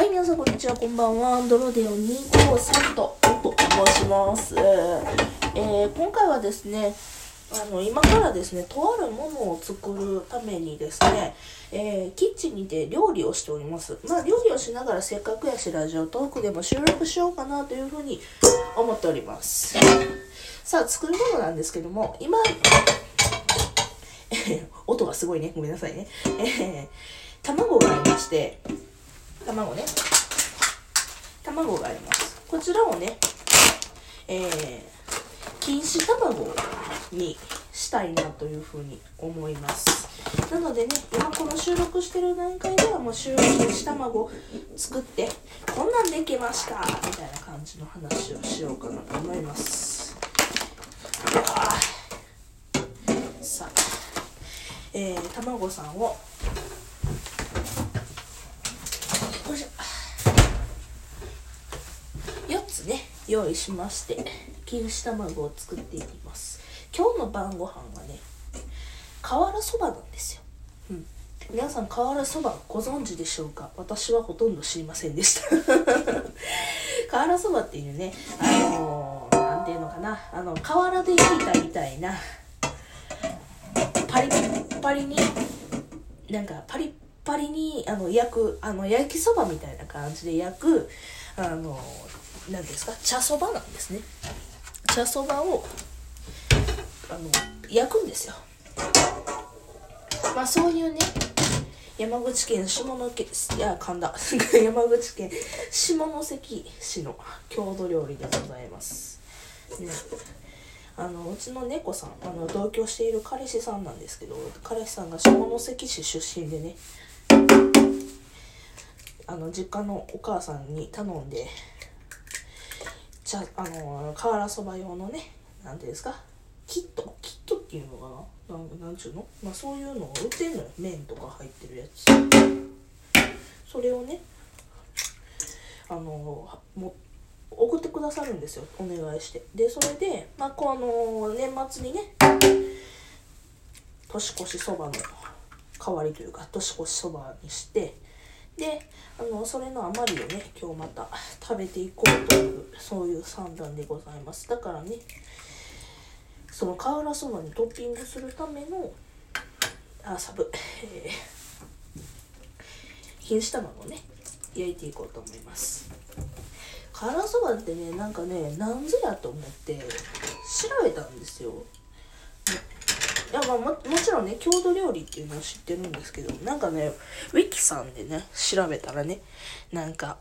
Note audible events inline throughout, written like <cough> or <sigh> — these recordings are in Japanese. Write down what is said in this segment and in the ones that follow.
はい、皆さんこんにちは、こんばんは。ドロデオ253とと申します。えー今回はですね、あの、今からですね、とあるものを作るためにですね、えーキッチンにて料理をしております。まあ、料理をしながらせっかくやし、ラジオトークでも収録しようかなというふうに思っております。さあ、作るものなんですけども、今、音がすごいね。ごめんなさいね。えー卵がありまして、卵ね。卵があります。こちらをね、えー、錦糸卵にしたいなというふうに思います。なのでね、今この収録してる段階ではもう収録し卵作って、こんなんできましたみたいな感じの話をしようかなと思います。さあ、えー、卵さんをよいしょ4つね用意しまして錦糸卵を作っていきます。今日の晩ご飯はね瓦そばなんですよ、うん、皆さん瓦そばご存知でしょうか？私はほとんど知りませんでした。<laughs> 瓦そばっていうねあのー、なんていうのかな？あの瓦で焼いたみたいなパリッパリになんかパリッパリにあの焼くあの焼きそばみたいな感じで焼くあの何ですか？茶そばなんですね。茶そばをあの焼くんですよ。まあそういうね山口県下関いや噛んだ山口県下関市の郷土料理でございます。ね。あのうちの猫さんあの同居している彼氏さんなんですけど彼氏さんが下関市出身でねあの実家のお母さんに頼んでじゃあの瓦そば用のねなんていうんですか？キット？キットっていうのかな？なんなんちゅうの？まあそういうのを売ってんのよ。麺とか入ってるやつ。それをねあのも送ってくださるんですよ。お願いして。でそれでまあこの年末にね年越しそばの代わりというか年越しそばにしてであのそれの余りをね今日また食べていこうというそういう算段でございます。だからねその瓦そばにトッピングするためのあサブえー、錦糸卵をね焼いていこうと思います。瓦そばってねなんかねなんぞやと思って調べたんですよ。いやまあももちろんね郷土料理っていうのは知ってるんですけどなんかねウィキさんでね調べたらねなんか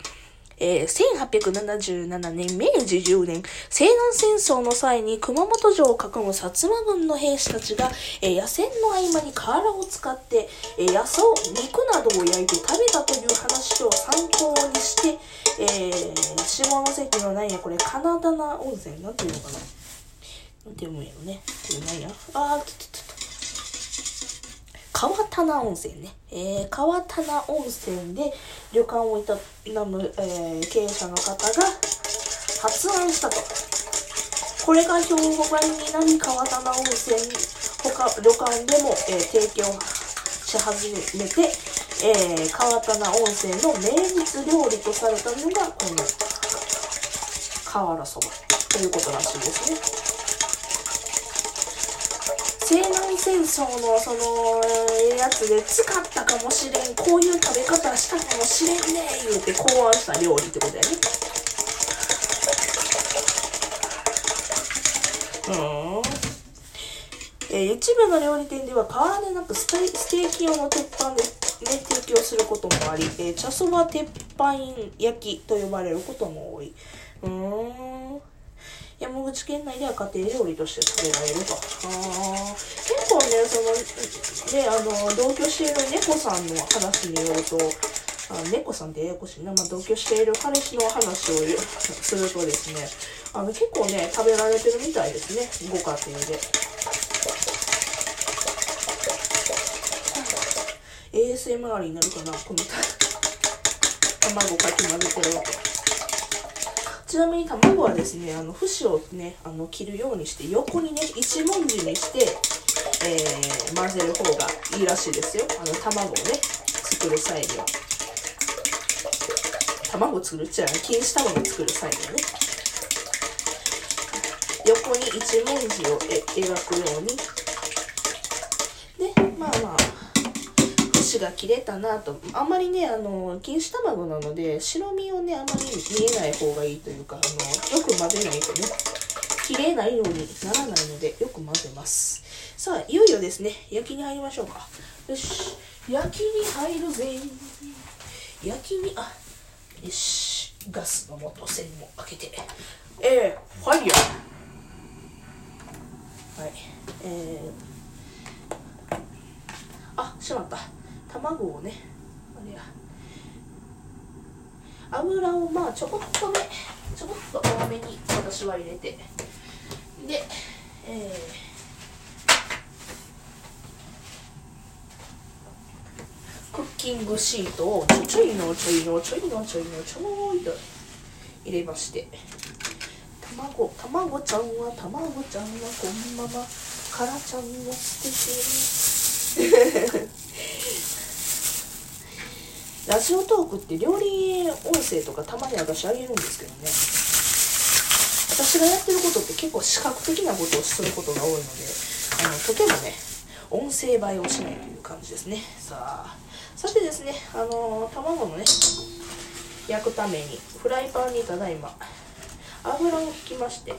えー、1877年明治10年西南戦争の際に熊本城を囲む薩摩軍の兵士たちが、えー野戦の合間に瓦を使って、えー野草肉などを焼いて食べたという話を参考にして、えー下関の何やこれ金棚温泉なんていうのかな。なんて読むんやろね。これ何やあー、ちょっとちょっと。川棚温泉ね。えー、川棚温泉で旅館を営む、えー経営者の方が発案したと。これが評判になり川棚温泉、他旅館でも、えー提供し始めて、えー川棚温泉の名物料理とされたのがこの瓦そばということらしいですね。西南戦争のそのやつで使ったかもしれんこういう食べ方したかもしれんね言うて考案した料理ってことやね。うん。えー一部の料理店では瓦でなくステステーキ用の鉄板で、ね、提供することもあり、えー茶そば鉄板焼きと呼ばれることも多い。うん。山口県内では家庭料理として食べられると。あ結構ね、その、ね、あの、同居している猫さんの話によると、あ猫さんってややこしいな、まあ、同居している彼氏の話をするとですね、あの、結構ね、食べられてるみたいですね、ご家庭で。ASMR になるかな、この卵かき混ぜてるわけ。ちなみに卵はですね、あの、節をね、あの、切るようにして、横にね、一文字にして、えー、混ぜる方がいいらしいですよ。あの、卵をね、作る際には。卵作るっちゃう錦糸卵作る際にはね横に一文字をえ描くようにでまあまあが切れたなと。あんまりねあの錦糸卵なので白身をねあんまり見えない方がいいというかあのよく混ぜないとね綺麗な色にならないのでよく混ぜます。さあいよいよですね焼きに入りましょうか。よし。焼きに入るぜ。焼きにあよし。ガスの元栓も開けて。えー、ファイヤー。はい。えー、あしまった。卵をねあれや。油をまあちょこっとねちょこっと多めに私は入れて。でえー、クッキングシートをちょちょいのちょいのちょいのちょいのちょいと入れまして卵卵ちゃんは卵ちゃんはこのままからちゃんを捨ててラジオトークって料理音声とかたまに私あげるんですけどね。私がやってることって結構視覚的なことをすることが多いのであのとてもね音声映えをしないという感じですね。さあそしてですねあの卵のね焼くためにフライパンにただいま油を引きまして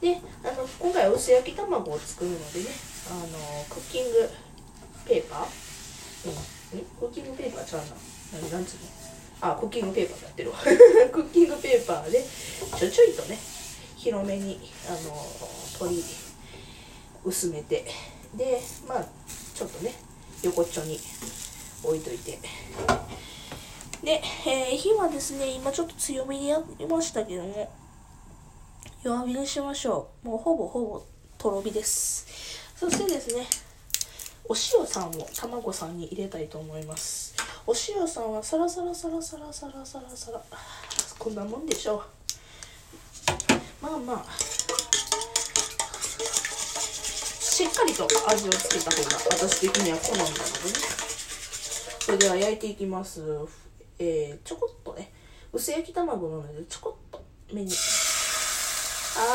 であの今回薄焼き卵を作るのでねあのクッキングペーパー、うん、クッキングペーパーちゃうな。なんつうの？あクッキングペーパーやってるわ。<laughs> クッキングペーパーでちょちょいとね広めにあの取り薄めて。でまあちょっとね横っちょに置いといて。で、えー、火はですね今ちょっと強めにやりましたけども弱火にしましょう。もうほぼほぼとろ火です。そしてですねお塩さんを卵さんに入れたいと思います。お塩さんはサラサラサラサラサラサラサラ。こんなもんでしょう。まあまあ。しっかりと味をつけた方が私的には好みなのでね。それでは焼いていきます。えー、ちょこっとね。薄焼き卵なのでちょこっと目に。あー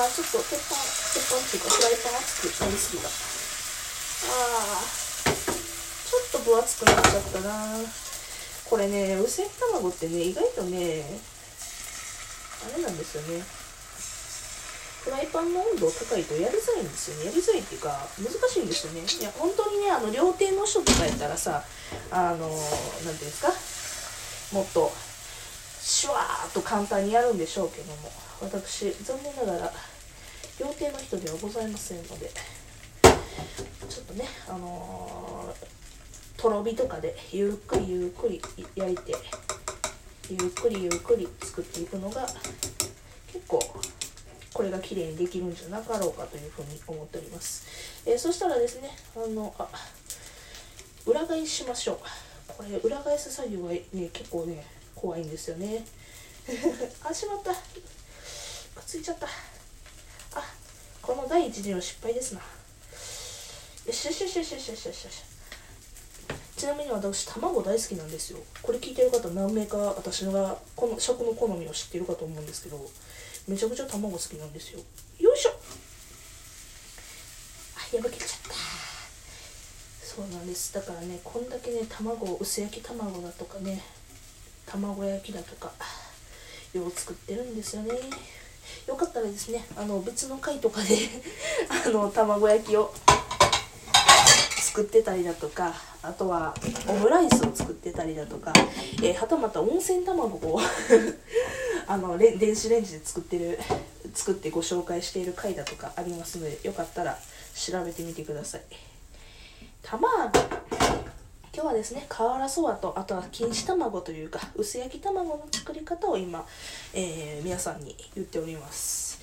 ちょっと鉄板鉄板っていうかフライパン熱くなりすぎたあー。ちょっと分厚くなっちゃったな。これね薄焼き卵ってね意外とねあれなんですよね。フライパンの温度高いとやりづらいんですよね。やりづらいっていうか難しいんですよね。いや本当にねあの料亭の人とかやったらさあの何ていうんですか？もっとシュワーっと簡単にやるんでしょうけども。私残念ながら料亭の人ではございませんのでちょっとねあのーとろ火とかでゆっくりゆっくり焼いてゆっくりゆっくり作っていくのが結構これが綺麗にできるんじゃなかろうかというふうに思っております、えー、そしたらですねあのあ裏返しましょう。これ裏返す作業がね結構ね怖いんですよね。<laughs> あしまった。くっついちゃった。あこの第一次の失敗ですな。よしよしよしよしよしよしよし。ちなみに私卵大好きなんですよ。これ聞いてる方何名か私がこの食の好みを知ってるかと思うんですけどめちゃくちゃ卵好きなんですよ。よいしょ。あ破けちゃった。そうなんです。だからねこんだけね卵薄焼き卵だとかね卵焼きだとかよう作ってるんですよね。よかったらですねあの別の回とかであの卵焼きを作ってたりだとかあとはオムライスを作ってたりだとか、えー、はたまた温泉卵を <laughs> あの電子レンジで作ってる作ってご紹介している回だとかありますのでよかったら調べてみてください。卵。今日はですね瓦そばとあとは錦糸卵というか薄焼き卵の作り方を今、えー、皆さんに言っております。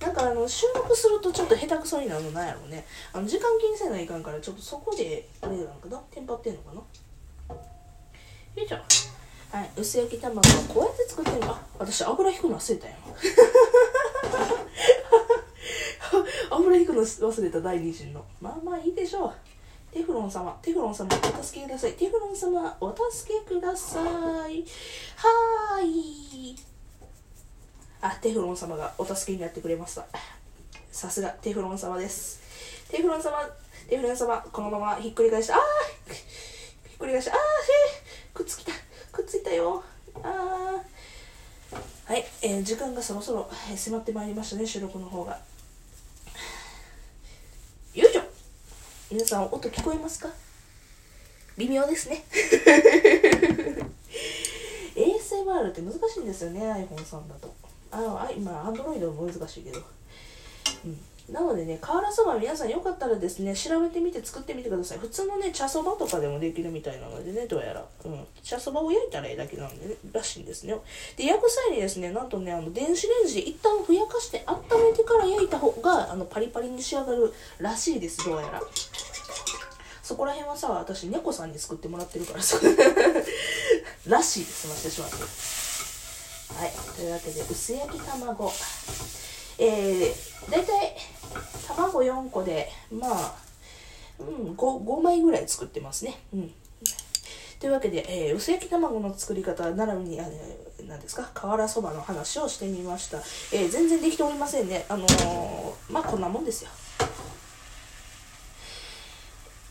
なんかあの収録するとちょっと下手くそになるのなんやろうね。あの時間気にせないかんからちょっとそこであれなんかな？テンパってんのかな？よいしょ。はい。薄焼き卵はこうやって作ってるの？あ私油引くの忘れたよ。<laughs> 油引くの忘れた。第二陣の。まあまあいいでしょう。テフロン様、テフロン様、お助けください。テフロン様、お助けください。はーい。あ、テフロン様がお助けになってくれました。さすが、テフロン様です。テフロン様、テフロン様、このままひっくり返して、あーひっくり返して、あーへーくっつきた、くっついたよ。あーはい、えー時間がそろそろえー迫ってまいりましたね、収録の方が。よいしょ皆さん音聞こえますか？微妙ですね <laughs> ASMR って難しいんですよね iPhone さんだとああ今 Android も難しいけど。うん。なのでね瓦そば皆さんよかったらですね調べてみて作ってみてください。普通のね茶そばとかでもできるみたいなのでねどうやら、うん、茶そばを焼いたらええだけなんでねらしいんですねで焼く際にですねなんとねあの電子レンジで一旦ふやかして温めてから焼いた方があのパリパリに仕上がるらしいですどうやら。そこら辺はさ私猫さんに作ってもらってるからさ。<laughs> らしいですましてしまってはいというわけで薄焼き卵。えー、大体卵4個でまあ、うん、5, 5枚ぐらい作ってますね。うん。というわけで、えー薄焼き卵の作り方並びにあの何ですか瓦そばの話をしてみました、えー全然できておりませんね。あのーまあこんなもんですよ。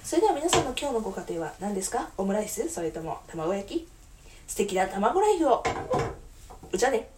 それでは皆さんの今日のご家庭は何ですか？オムライス？それとも卵焼き？素敵な卵ライフを。じゃあね。